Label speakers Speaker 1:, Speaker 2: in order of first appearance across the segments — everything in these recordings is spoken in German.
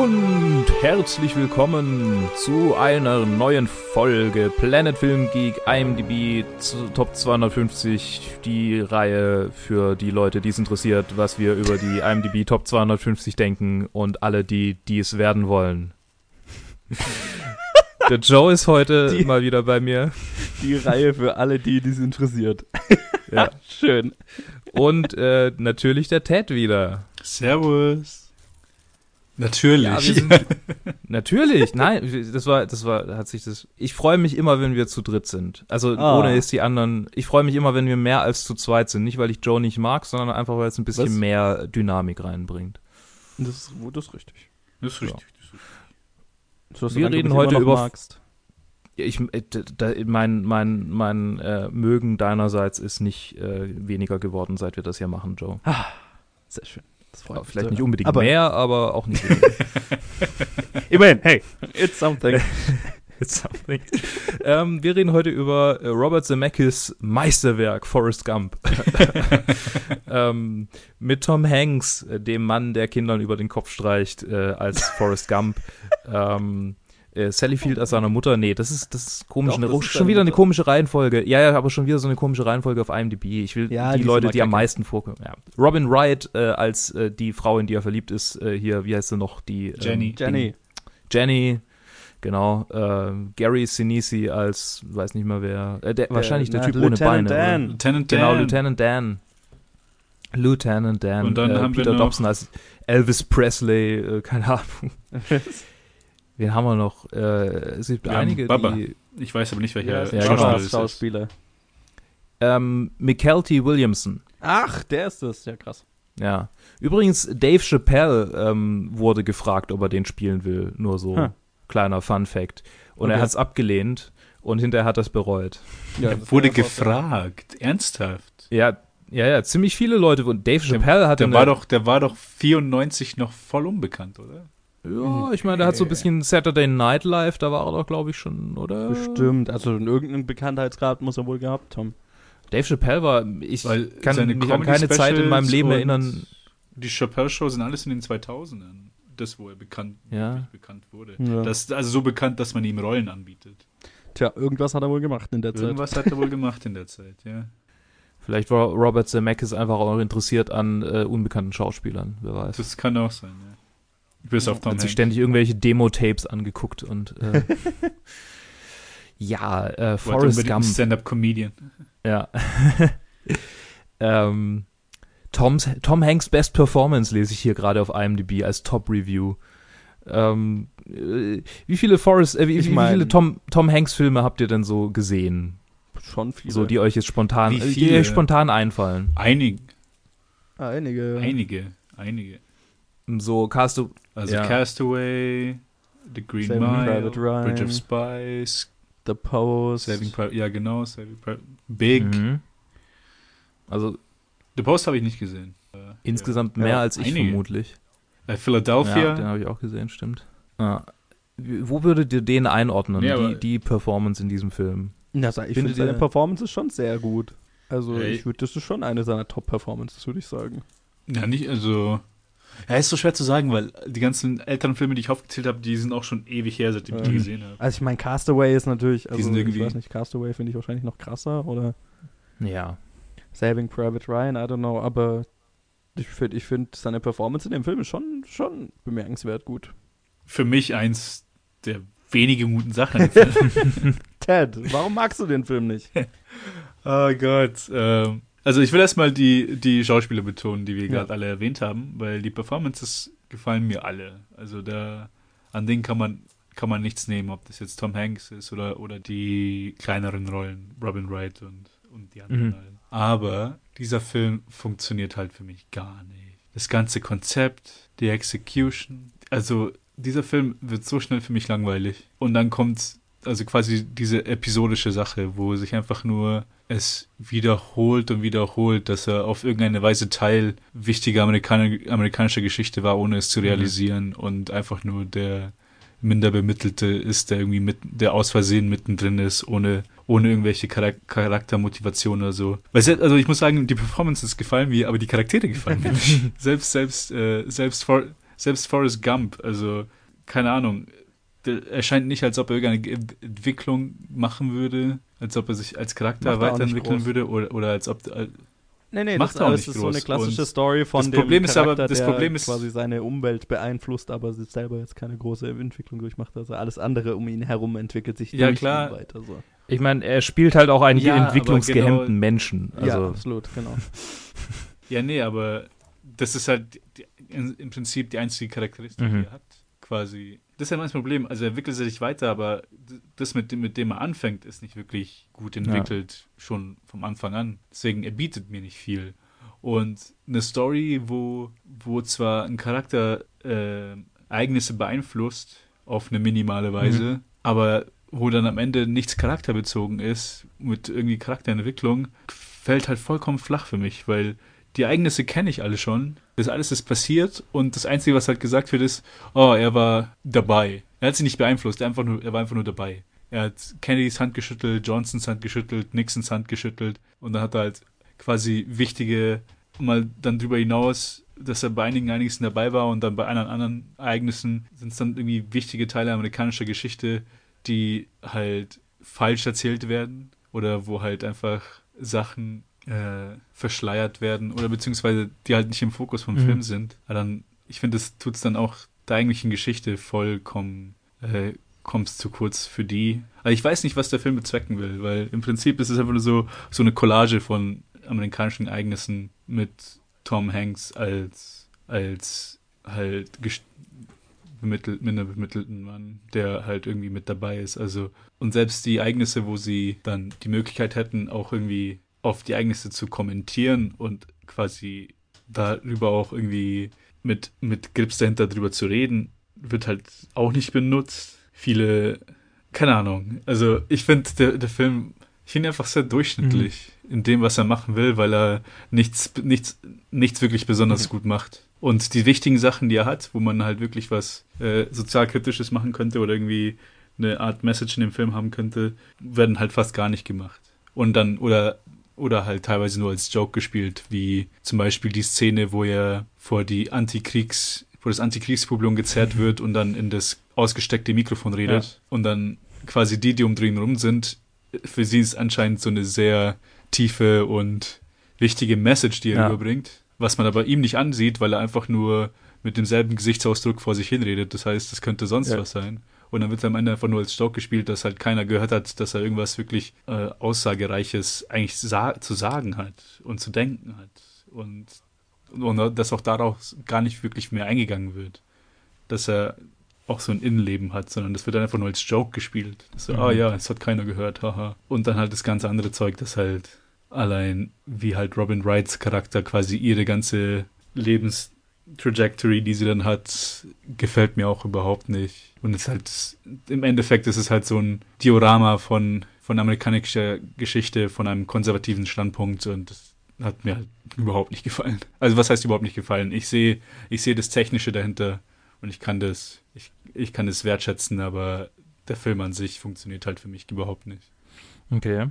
Speaker 1: Und herzlich willkommen zu einer neuen Folge Planet Film Geek IMDb Top 250, die Reihe für die Leute, die es interessiert, was wir über die IMDb Top 250 denken und alle, die dies werden wollen. Der Joe ist heute die, mal wieder bei mir.
Speaker 2: Die Reihe für alle, die dies interessiert.
Speaker 1: Ja, schön. Und äh, natürlich der Ted wieder.
Speaker 3: Servus. Natürlich. Ja, sind,
Speaker 1: natürlich, nein, das war, das war, hat sich das. Ich freue mich immer, wenn wir zu dritt sind. Also ah. ohne ist die anderen. Ich freue mich immer, wenn wir mehr als zu zweit sind. Nicht, weil ich Joe nicht mag, sondern einfach, weil es ein bisschen Was? mehr Dynamik reinbringt.
Speaker 2: Das ist, das ist richtig.
Speaker 3: Das ist richtig.
Speaker 1: Ja. Das wir reden heute über. Magst. Ich, äh, da, mein, mein, mein äh, Mögen deinerseits ist nicht äh, weniger geworden, seit wir das hier machen, Joe.
Speaker 2: Ah, sehr schön.
Speaker 1: Vielleicht nicht unbedingt aber mehr, aber auch nicht
Speaker 2: Immerhin, hey, it's something.
Speaker 1: it's something. ähm, wir reden heute über äh, Robert Zemeckis Meisterwerk Forrest Gump. ähm, mit Tom Hanks, äh, dem Mann, der Kindern über den Kopf streicht, äh, als Forrest Gump. ähm, äh, Sally Field als seine Mutter. Nee, das ist, das ist komisch. Doch, das ist schon wieder Mutter. eine komische Reihenfolge. Ja, ja, aber schon wieder so eine komische Reihenfolge auf IMDb. Ich will ja, die, die Leute, die am meisten vorkommen. Ja. Robin Wright äh, als äh, die Frau, in die er verliebt ist, äh, hier, wie heißt sie noch? Die,
Speaker 3: Jenny.
Speaker 2: Ähm, Jenny.
Speaker 1: Jenny. Genau, äh, Gary Sinise als, weiß nicht mehr wer, äh, der, wahrscheinlich der, der Typ
Speaker 2: Lieutenant
Speaker 1: ohne Beine.
Speaker 2: Dan.
Speaker 1: Lieutenant genau, Dan. Genau, Lieutenant Dan. Lieutenant Dan.
Speaker 3: Und dann
Speaker 1: äh,
Speaker 3: haben
Speaker 1: Peter
Speaker 3: wir
Speaker 1: Dobson als Elvis Presley, äh, keine Ahnung. Wen haben wir noch? Äh, es gibt
Speaker 3: wir
Speaker 1: einige,
Speaker 3: Baba.
Speaker 1: die.
Speaker 3: Ich weiß aber nicht, welcher
Speaker 2: ja,
Speaker 3: Schauspieler,
Speaker 2: genau. Schauspieler.
Speaker 1: Ähm, Mikelty Williamson.
Speaker 2: Ach, der ist das. Ja, krass.
Speaker 1: Ja. Übrigens, Dave Chappelle ähm, wurde gefragt, ob er den spielen will. Nur so hm. kleiner Fun Fact. Und okay. er hat es abgelehnt und hinterher hat er es bereut.
Speaker 3: Ja, er wurde gefragt. Auch, Ernsthaft?
Speaker 1: Ja, ja, ja, ziemlich viele Leute. Und Dave Chappelle hat
Speaker 3: der war doch, Der war doch 94 noch voll unbekannt, oder?
Speaker 1: Ja, ich meine, der hat so ein bisschen Saturday Night Live, da war er doch, glaube ich, schon, oder?
Speaker 2: Bestimmt, also irgendeinen Bekanntheitsgrad muss er wohl gehabt haben.
Speaker 1: Dave Chappelle war, ich Weil kann mich an keine Zeit in meinem Leben erinnern.
Speaker 3: Die Chappelle-Show sind alles in den 2000ern. Das, wo er bekannt,
Speaker 1: ja.
Speaker 3: bekannt wurde. Ja. Das, also so bekannt, dass man ihm Rollen anbietet.
Speaker 2: Tja, irgendwas hat er wohl gemacht in der
Speaker 3: Zeit. Irgendwas hat er wohl gemacht in der Zeit, ja.
Speaker 1: Vielleicht war Robert Zemeckis einfach auch interessiert an äh, unbekannten Schauspielern, wer weiß.
Speaker 3: Das kann auch sein, ja. Bis auf Tom
Speaker 1: Hat sich ständig irgendwelche Demo-Tapes angeguckt und äh, ja, äh, Forrest Gump.
Speaker 3: Stand-up-Comedian.
Speaker 1: Ja. ähm, Toms, Tom Hanks Best Performance lese ich hier gerade auf IMDb als Top-Review. Ähm, äh, wie viele Forrest, äh, wie, wie, mein, viele Tom, Tom Hanks Filme habt ihr denn so gesehen?
Speaker 2: Schon viele.
Speaker 1: So, die euch jetzt spontan, äh, die euch spontan einfallen.
Speaker 3: Einige.
Speaker 2: Einige.
Speaker 3: Einige. Einige.
Speaker 1: So Cast
Speaker 3: also ja. Castaway, The Green
Speaker 2: Saving
Speaker 3: Mile,
Speaker 2: Ryan,
Speaker 3: Bridge of Spies,
Speaker 2: The Post,
Speaker 3: Saving Private, ja genau, Saving Private, Big. Mhm.
Speaker 1: Also
Speaker 3: The Post habe ich nicht gesehen.
Speaker 1: Äh, Insgesamt ja. mehr ja, als ich einige. vermutlich.
Speaker 3: Äh, Philadelphia.
Speaker 1: Ja, den habe ich auch gesehen, stimmt. Ja. Wo würdet ihr den einordnen, die, die Performance in diesem Film?
Speaker 2: Ja, ich finde, seine Performance ist schon sehr gut. Also hey. ich würde, das ist schon eine seiner Top-Performances, würde ich sagen.
Speaker 3: Ja, nicht, also ja, ist so schwer zu sagen, weil die ganzen älteren Filme, die ich aufgezählt habe, die sind auch schon ewig her, seitdem ich die gesehen habe.
Speaker 2: Also ich meine, Castaway ist natürlich, also ich weiß nicht, Castaway finde ich wahrscheinlich noch krasser oder
Speaker 1: ja.
Speaker 2: Saving Private Ryan, I don't know, aber ich finde ich find seine Performance in dem Film ist schon, schon bemerkenswert gut.
Speaker 3: Für mich eins der wenigen guten Sachen.
Speaker 2: Ted, warum magst du den Film nicht?
Speaker 3: oh Gott, ähm, also ich will erstmal die, die Schauspieler betonen, die wir ja. gerade alle erwähnt haben, weil die Performances gefallen mir alle. Also da an denen kann man kann man nichts nehmen, ob das jetzt Tom Hanks ist oder, oder die kleineren Rollen, Robin Wright und, und die anderen. Mhm. Aber dieser Film funktioniert halt für mich gar nicht. Das ganze Konzept, die Execution, also dieser Film wird so schnell für mich langweilig. Und dann kommt also quasi diese episodische Sache, wo sich einfach nur es wiederholt und wiederholt, dass er auf irgendeine Weise Teil wichtiger Amerikaner, amerikanischer Geschichte war, ohne es zu mhm. realisieren mhm. und einfach nur der Minderbemittelte ist, der irgendwie mit, der aus Versehen mittendrin ist, ohne, ohne irgendwelche Charak Charaktermotivation oder so. Weil also ich muss sagen, die Performances gefallen mir, aber die Charaktere gefallen mir nicht. selbst, selbst, äh, selbst, For selbst Forrest Gump, also keine Ahnung, er scheint nicht, als ob er irgendeine Entwicklung machen würde, als ob er sich als Charakter Macht weiterentwickeln würde oder, oder als ob. Äh,
Speaker 2: nee, nee, macht das alles ist groß. so eine klassische Und Story von das dem
Speaker 3: Problem
Speaker 2: Charakter,
Speaker 3: ist aber, das Problem ist,
Speaker 2: quasi seine Umwelt beeinflusst, aber selber jetzt keine große Entwicklung durchmacht. Also alles andere um ihn herum entwickelt sich
Speaker 3: ja, klar.
Speaker 2: weiter. So.
Speaker 1: Ich meine, er spielt halt auch einen ja, entwicklungsgehemmten genau, Menschen. Also.
Speaker 2: Ja, absolut, genau.
Speaker 3: ja, nee, aber das ist halt die, im Prinzip die einzige Charakteristik, mhm. die er hat. Quasi das ist ja mein Problem. Also er entwickelt sich weiter, aber das, mit dem, mit dem er anfängt, ist nicht wirklich gut entwickelt, ja. schon vom Anfang an. Deswegen, er bietet mir nicht viel. Und eine Story, wo, wo zwar ein Charakter äh, Ereignisse beeinflusst, auf eine minimale Weise, mhm. aber wo dann am Ende nichts charakterbezogen ist, mit irgendwie Charakterentwicklung, fällt halt vollkommen flach für mich, weil die Ereignisse kenne ich alle schon. Das alles ist passiert und das Einzige, was halt gesagt wird, ist, oh, er war dabei. Er hat sie nicht beeinflusst, er, einfach nur, er war einfach nur dabei. Er hat Kennedys Hand geschüttelt, Johnsons Hand geschüttelt, Nixons Hand geschüttelt und dann hat er halt quasi wichtige, mal dann drüber hinaus, dass er bei einigen Ereignissen dabei war und dann bei anderen anderen Ereignissen sind es dann irgendwie wichtige Teile amerikanischer Geschichte, die halt falsch erzählt werden oder wo halt einfach Sachen äh, verschleiert werden oder beziehungsweise die halt nicht im Fokus vom mhm. Film sind. Aber dann, ich finde, das tut es dann auch der eigentlichen Geschichte vollkommen, äh, kommt zu kurz für die. Also ich weiß nicht, was der Film bezwecken will, weil im Prinzip ist es einfach nur so, so eine Collage von amerikanischen Ereignissen mit Tom Hanks als, als halt bemittelt, minder bemittelten Mann, der halt irgendwie mit dabei ist. Also, und selbst die Ereignisse, wo sie dann die Möglichkeit hätten, auch irgendwie auf die Ereignisse zu kommentieren und quasi darüber auch irgendwie mit, mit Grips dahinter drüber zu reden, wird halt auch nicht benutzt. Viele, keine Ahnung. Also ich finde, der, der Film, ich finde einfach sehr durchschnittlich mhm. in dem, was er machen will, weil er nichts, nichts, nichts wirklich besonders mhm. gut macht. Und die wichtigen Sachen, die er hat, wo man halt wirklich was äh, sozialkritisches machen könnte oder irgendwie eine Art Message in dem Film haben könnte, werden halt fast gar nicht gemacht. Und dann, oder oder halt teilweise nur als Joke gespielt, wie zum Beispiel die Szene, wo er vor die Antikriegs, wo das Antikriegspublikum gezerrt mhm. wird und dann in das ausgesteckte Mikrofon redet ja. und dann quasi die, die um ihn rum sind, für sie ist anscheinend so eine sehr tiefe und wichtige Message, die er ja. überbringt, was man aber ihm nicht ansieht, weil er einfach nur mit demselben Gesichtsausdruck vor sich hinredet. Das heißt, das könnte sonst ja. was sein. Und dann wird er am Ende einfach nur als Stock gespielt, dass halt keiner gehört hat, dass er irgendwas wirklich äh, Aussagereiches eigentlich sa zu sagen hat und zu denken hat. Und, und dass auch darauf gar nicht wirklich mehr eingegangen wird. Dass er auch so ein Innenleben hat, sondern das wird dann einfach nur als Joke gespielt. So, mhm. ah ja, es hat keiner gehört, haha. Und dann halt das ganze andere Zeug, das halt allein wie halt Robin Wrights Charakter quasi ihre ganze Lebens Trajectory, die sie dann hat, gefällt mir auch überhaupt nicht. Und es ist halt, im Endeffekt ist es halt so ein Diorama von, von amerikanischer Geschichte, von einem konservativen Standpunkt und das hat mir halt überhaupt nicht gefallen. Also was heißt überhaupt nicht gefallen? Ich sehe, ich sehe das Technische dahinter und ich kann das, ich, ich kann das wertschätzen, aber der Film an sich funktioniert halt für mich überhaupt nicht.
Speaker 1: Okay.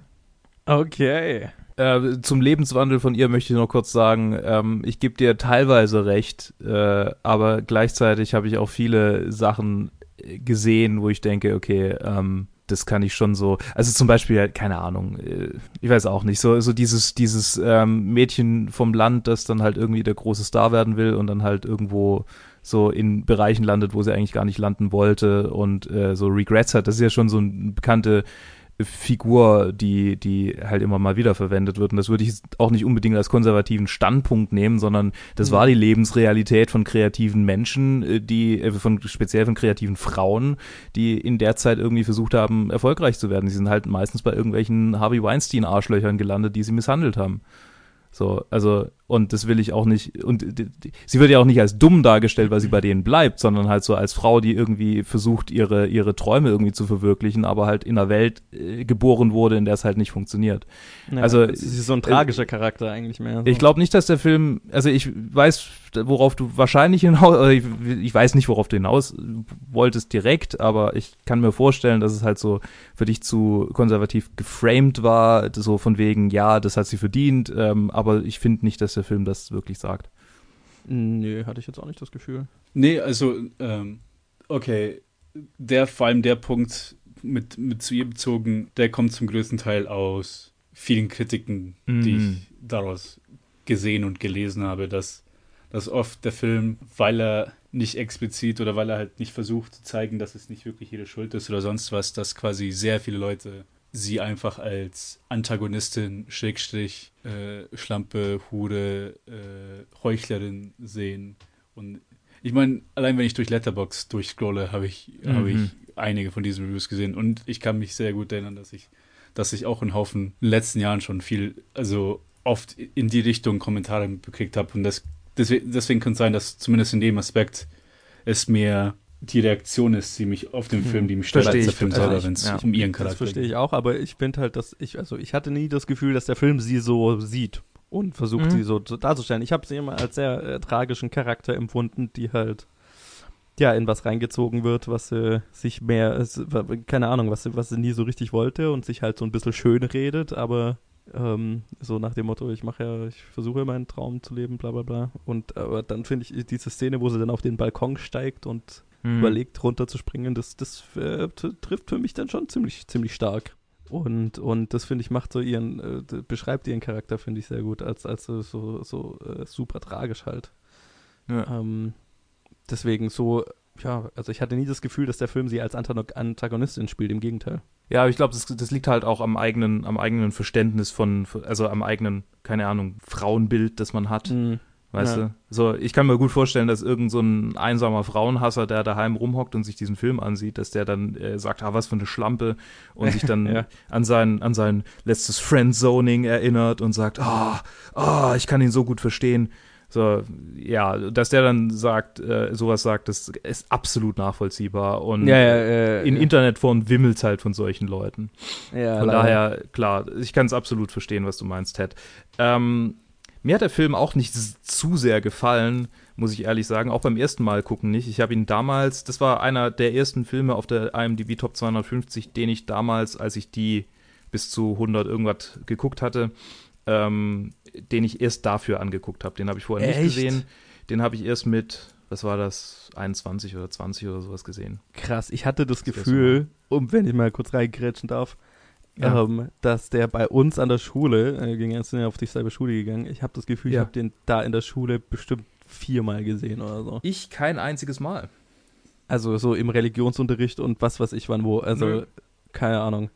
Speaker 1: Okay. Äh, zum Lebenswandel von ihr möchte ich noch kurz sagen, ähm, ich gebe dir teilweise recht, äh, aber gleichzeitig habe ich auch viele Sachen äh, gesehen, wo ich denke, okay, ähm, das kann ich schon so, also zum Beispiel, keine Ahnung, äh, ich weiß auch nicht, so, so dieses, dieses ähm, Mädchen vom Land, das dann halt irgendwie der große Star werden will und dann halt irgendwo so in Bereichen landet, wo sie eigentlich gar nicht landen wollte und äh, so Regrets hat. Das ist ja schon so eine bekannte Figur, die, die halt immer mal wieder verwendet wird. Und das würde ich auch nicht unbedingt als konservativen Standpunkt nehmen, sondern das mhm. war die Lebensrealität von kreativen Menschen, äh, die, äh, von, speziell von kreativen Frauen, die in der Zeit irgendwie versucht haben, erfolgreich zu werden. Sie sind halt meistens bei irgendwelchen Harvey Weinstein-Arschlöchern gelandet, die sie misshandelt haben. So, also, und das will ich auch nicht, und sie wird ja auch nicht als dumm dargestellt, weil sie bei denen bleibt, sondern halt so als Frau, die irgendwie versucht, ihre, ihre Träume irgendwie zu verwirklichen, aber halt in einer Welt äh, geboren wurde, in der es halt nicht funktioniert.
Speaker 2: Ja, also, sie ist so ein äh, tragischer äh, Charakter eigentlich mehr.
Speaker 1: So. Ich glaube nicht, dass der Film, also ich weiß, worauf du wahrscheinlich hinaus, ich, ich weiß nicht, worauf du hinaus wolltest direkt, aber ich kann mir vorstellen, dass es halt so für dich zu konservativ geframed war, so von wegen, ja, das hat sie verdient, ähm, aber ich finde nicht, dass der Film das wirklich sagt.
Speaker 2: Nö, hatte ich jetzt auch nicht das Gefühl.
Speaker 3: Nee, also, ähm, okay, der, vor allem der Punkt mit, mit zu ihr bezogen, der kommt zum größten Teil aus vielen Kritiken,
Speaker 1: Mhm.
Speaker 3: die ich daraus gesehen und gelesen habe, dass, dass oft der Film, weil er nicht explizit oder weil er halt nicht versucht zu zeigen, dass es nicht wirklich ihre Schuld ist oder sonst was, dass quasi sehr viele Leute sie einfach als Antagonistin, Schrägstrich, äh, Schlampe, Hure, äh, Heuchlerin sehen. Und ich meine, allein wenn ich durch Letterbox durchscrolle, habe ich,
Speaker 1: Mhm.
Speaker 3: habe ich einige von diesen Reviews gesehen und ich kann mich sehr gut erinnern, dass ich, dass ich auch in Haufen in den letzten Jahren schon viel, also oft in die Richtung Kommentare gekriegt habe und das, deswegen, deswegen kann es sein, dass zumindest in dem Aspekt es mehr die Reaktion ist, die mich auf den Film, die mich stört,
Speaker 1: Verstehe
Speaker 3: als der. Film
Speaker 1: Also
Speaker 3: selber,
Speaker 1: ich-
Speaker 3: wenn es
Speaker 1: ja.
Speaker 3: um ihren
Speaker 2: Das
Speaker 3: Charakter
Speaker 2: verstehe
Speaker 3: geht.
Speaker 2: ich auch, aber ich finde halt, dass ich, also ich hatte nie das Gefühl, dass der Film sie so sieht und versucht,
Speaker 1: Mhm.
Speaker 2: sie so zu- darzustellen. Ich habe sie immer als sehr äh, tragischen Charakter empfunden, die halt ja in was reingezogen wird, was sie sich mehr, es, keine Ahnung, was sie, was sie nie so richtig wollte und sich halt so ein bisschen schön redet, aber ähm, so nach dem Motto, ich mache ja, ich versuche meinen Traum zu leben, bla bla bla. Und aber dann finde ich diese Szene, wo sie dann auf den Balkon steigt und
Speaker 1: Mhm.
Speaker 2: überlegt, runterzuspringen, das, das äh, trifft für mich dann schon ziemlich, ziemlich stark. Und, und das finde ich macht so ihren, äh, beschreibt ihren Charakter, finde ich sehr gut, als, als so, so, so äh, super tragisch halt.
Speaker 1: Ja.
Speaker 2: Ähm, deswegen so, ja, also ich hatte nie das Gefühl, dass der Film sie als Antago- Antagonistin spielt, im Gegenteil.
Speaker 1: Ja, aber ich glaube, das, das liegt halt auch am eigenen, am eigenen Verständnis von, also am eigenen, keine Ahnung, Frauenbild, das man hat. Weißt
Speaker 2: Ja.
Speaker 1: du? So, ich kann mir gut vorstellen, dass irgend so ein einsamer Frauenhasser, der daheim rumhockt und sich diesen Film ansieht, dass der dann äh, sagt, ah, was für eine Schlampe und sich dann
Speaker 2: Ja.
Speaker 1: an sein, an sein letztes Friendzoning erinnert und sagt, ah, ah, ich kann ihn so gut verstehen. So, ja, dass der dann sagt, äh, sowas sagt, das ist absolut nachvollziehbar und
Speaker 2: Ja, ja,
Speaker 1: in. Internetform wimmelt halt von solchen Leuten.
Speaker 2: Ja,
Speaker 1: Von
Speaker 2: leider.
Speaker 1: daher, klar, ich kann es absolut verstehen, was du meinst, Ted. Ähm, mir hat der Film auch nicht zu sehr gefallen, muss ich ehrlich sagen. Auch beim ersten Mal gucken nicht. Ich habe ihn damals, das war einer der ersten Filme auf der IMDb Top 250, den ich damals, als ich die bis zu 100 irgendwas geguckt hatte, ähm, den ich erst dafür angeguckt habe. Den habe ich vorher nicht
Speaker 2: Echt?
Speaker 1: gesehen. Den habe ich erst mit, was war das, 21 oder 20 oder sowas gesehen.
Speaker 2: Krass, ich hatte das
Speaker 1: Das
Speaker 2: Gefühl, um wenn ich mal kurz reingrätschen darf,
Speaker 1: Ja.
Speaker 2: ähm, dass der bei uns an der Schule, äh, ging sind ja auf dieselbe Schule gegangen, ich habe das Gefühl, ich
Speaker 1: Ja.
Speaker 2: habe den da in der Schule bestimmt viermal gesehen oder so.
Speaker 1: Ich kein einziges Mal.
Speaker 2: Also so im Religionsunterricht und was weiß ich wann wo, also
Speaker 1: Nö.
Speaker 2: keine Ahnung.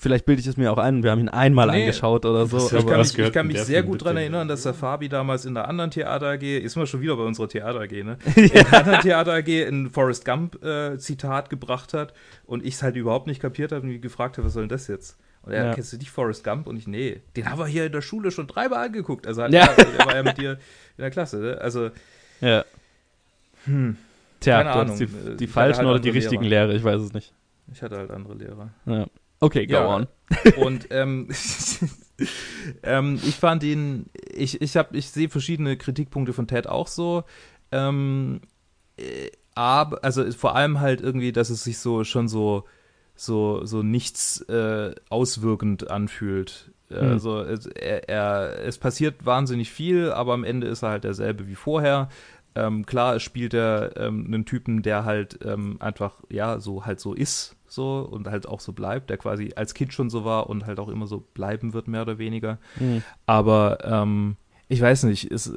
Speaker 2: Vielleicht bilde ich es mir auch ein, wir haben ihn einmal
Speaker 1: Nee.
Speaker 2: angeschaut oder so.
Speaker 1: Ich
Speaker 2: aber-
Speaker 1: kann mich, ich kann mich sehr gut daran erinnern, dass der Fabi damals in der anderen Theater AG, ist mal schon wieder bei unserer Theater AG, ne? In der anderen Theater AG ein Forrest Gump äh, Zitat gebracht hat und ich es halt überhaupt nicht kapiert habe und gefragt habe, was soll denn das jetzt? Und er,
Speaker 2: Ja.
Speaker 1: kennst du nicht Forrest Gump? Und ich, nee, den haben wir hier in der Schule schon dreimal angeguckt. Also halt,
Speaker 2: Ja.
Speaker 1: der war ja mit dir in der Klasse, ne? Also,
Speaker 2: ja.
Speaker 1: hm,
Speaker 2: Tja,
Speaker 1: Keine
Speaker 2: du
Speaker 1: Ahnung.
Speaker 2: hast die,
Speaker 1: Äh,
Speaker 2: die
Speaker 1: hatte
Speaker 2: falschen
Speaker 1: halt
Speaker 2: oder die richtigen
Speaker 1: Lehrer.
Speaker 2: Lehre, ich weiß es nicht.
Speaker 1: ich hatte halt andere Lehrer.
Speaker 2: Ja. Okay, go
Speaker 1: Ja.
Speaker 2: on.
Speaker 1: Und ähm, ähm, ich fand ihn, ich, ich, hab, ich sehe verschiedene Kritikpunkte von Ted auch so. Ähm, äh, aber, also vor allem halt irgendwie, dass es sich so schon so, so, so nichts äh, auswirkend anfühlt. Also es, er, er, es passiert wahnsinnig viel, aber am Ende ist er halt derselbe wie vorher. Ähm, klar spielt er ähm, einen Typen, der halt ähm, einfach, ja, so halt so ist, so und halt auch so bleibt, der quasi als Kind schon so war und halt auch immer so bleiben wird, mehr oder weniger.
Speaker 2: Hm.
Speaker 1: Aber ähm, ich weiß nicht, es,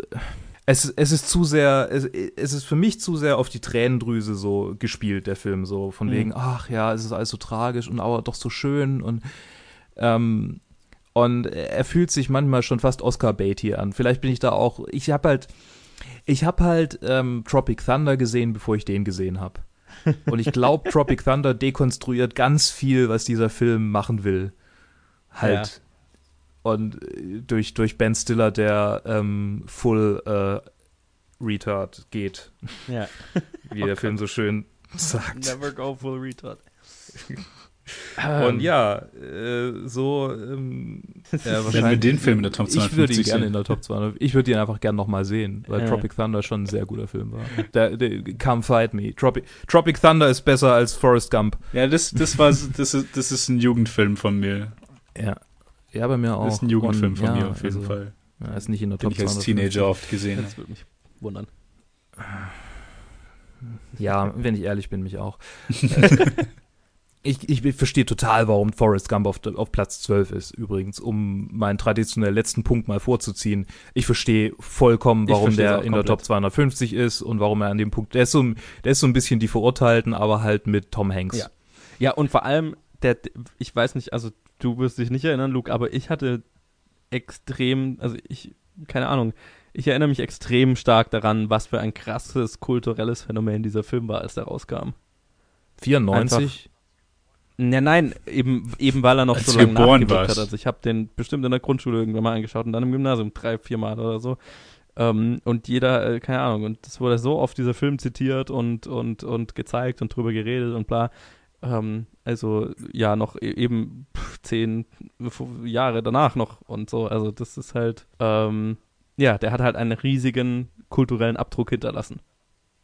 Speaker 1: es, es ist zu sehr, es, es ist für mich zu sehr auf die Tränendrüse so gespielt, der Film, so von
Speaker 2: Mhm.
Speaker 1: wegen, ach ja, es ist alles so tragisch und aber doch so schön und ähm, und er fühlt sich manchmal schon fast Oscar-Bait an. Vielleicht bin ich da auch, ich habe halt, ich habe halt ähm, Tropic Thunder gesehen, bevor ich den gesehen habe. Und ich glaube, Tropic Thunder dekonstruiert ganz viel, was dieser Film machen will. Halt. Und äh, durch, durch Ben Stiller, der ähm, full äh, Retard geht,
Speaker 2: Ja.
Speaker 1: wie der Film so schön sagt.
Speaker 2: Never go full retard.
Speaker 1: Und ja, äh, so ähm, ja,
Speaker 3: Wenn wir
Speaker 1: wahrscheinlich.
Speaker 3: den Film in der Top
Speaker 1: Ich würde ihn
Speaker 3: 250
Speaker 1: gerne in
Speaker 3: sehen.
Speaker 1: der Top 200. Ich würde ihn einfach gerne nochmal sehen, weil
Speaker 2: Ja.
Speaker 1: Tropic Thunder schon ein sehr guter Film war. Der, der, come fight me. Tropic, Tropic Thunder ist besser als Forrest Gump.
Speaker 3: Ja, das, das war, das ist, das ist ein Jugendfilm von mir.
Speaker 1: Ja. Ja, bei mir auch.
Speaker 3: Das ist ein Jugendfilm
Speaker 1: Und,
Speaker 3: von
Speaker 1: ja,
Speaker 3: mir auf jeden
Speaker 1: also,
Speaker 3: Fall.
Speaker 1: Ja, ist nicht in der
Speaker 3: Den
Speaker 1: Top
Speaker 3: ich als
Speaker 1: 250.
Speaker 3: Teenager oft gesehen.
Speaker 2: Das würde mich wundern.
Speaker 1: Ja, wenn ich ehrlich bin, mich auch. ich, ich verstehe total, warum Forrest Gump auf, auf Platz 12 ist, übrigens, um meinen traditionell letzten Punkt mal vorzuziehen. Ich verstehe vollkommen, warum
Speaker 2: verstehe
Speaker 1: der in der. Top 250 ist und warum er an dem Punkt, der ist so, der ist so ein bisschen die Verurteilten, aber halt mit Tom Hanks.
Speaker 2: Ja. Ja, und vor allem, der, ich weiß nicht, also du wirst dich nicht erinnern, Luke, aber ich hatte extrem, also ich, keine Ahnung, ich erinnere mich extrem stark daran, was für ein krasses kulturelles Phänomen dieser Film war, als der rauskam.
Speaker 1: 94?
Speaker 2: Ja, nein, eben, eben weil er noch
Speaker 3: Als
Speaker 2: so lange
Speaker 3: geboren
Speaker 2: nachgewirkt hat. Also ich habe den bestimmt in der Grundschule irgendwann mal angeschaut und dann im Gymnasium drei, vier Mal oder so. Ähm, und jeder, äh, keine Ahnung, und es wurde so oft dieser Film zitiert und, und, und gezeigt und drüber geredet und bla. Ähm, also ja, noch e- eben zehn Jahre danach noch und so. Also das ist halt, ähm, ja, der hat halt einen riesigen kulturellen Abdruck hinterlassen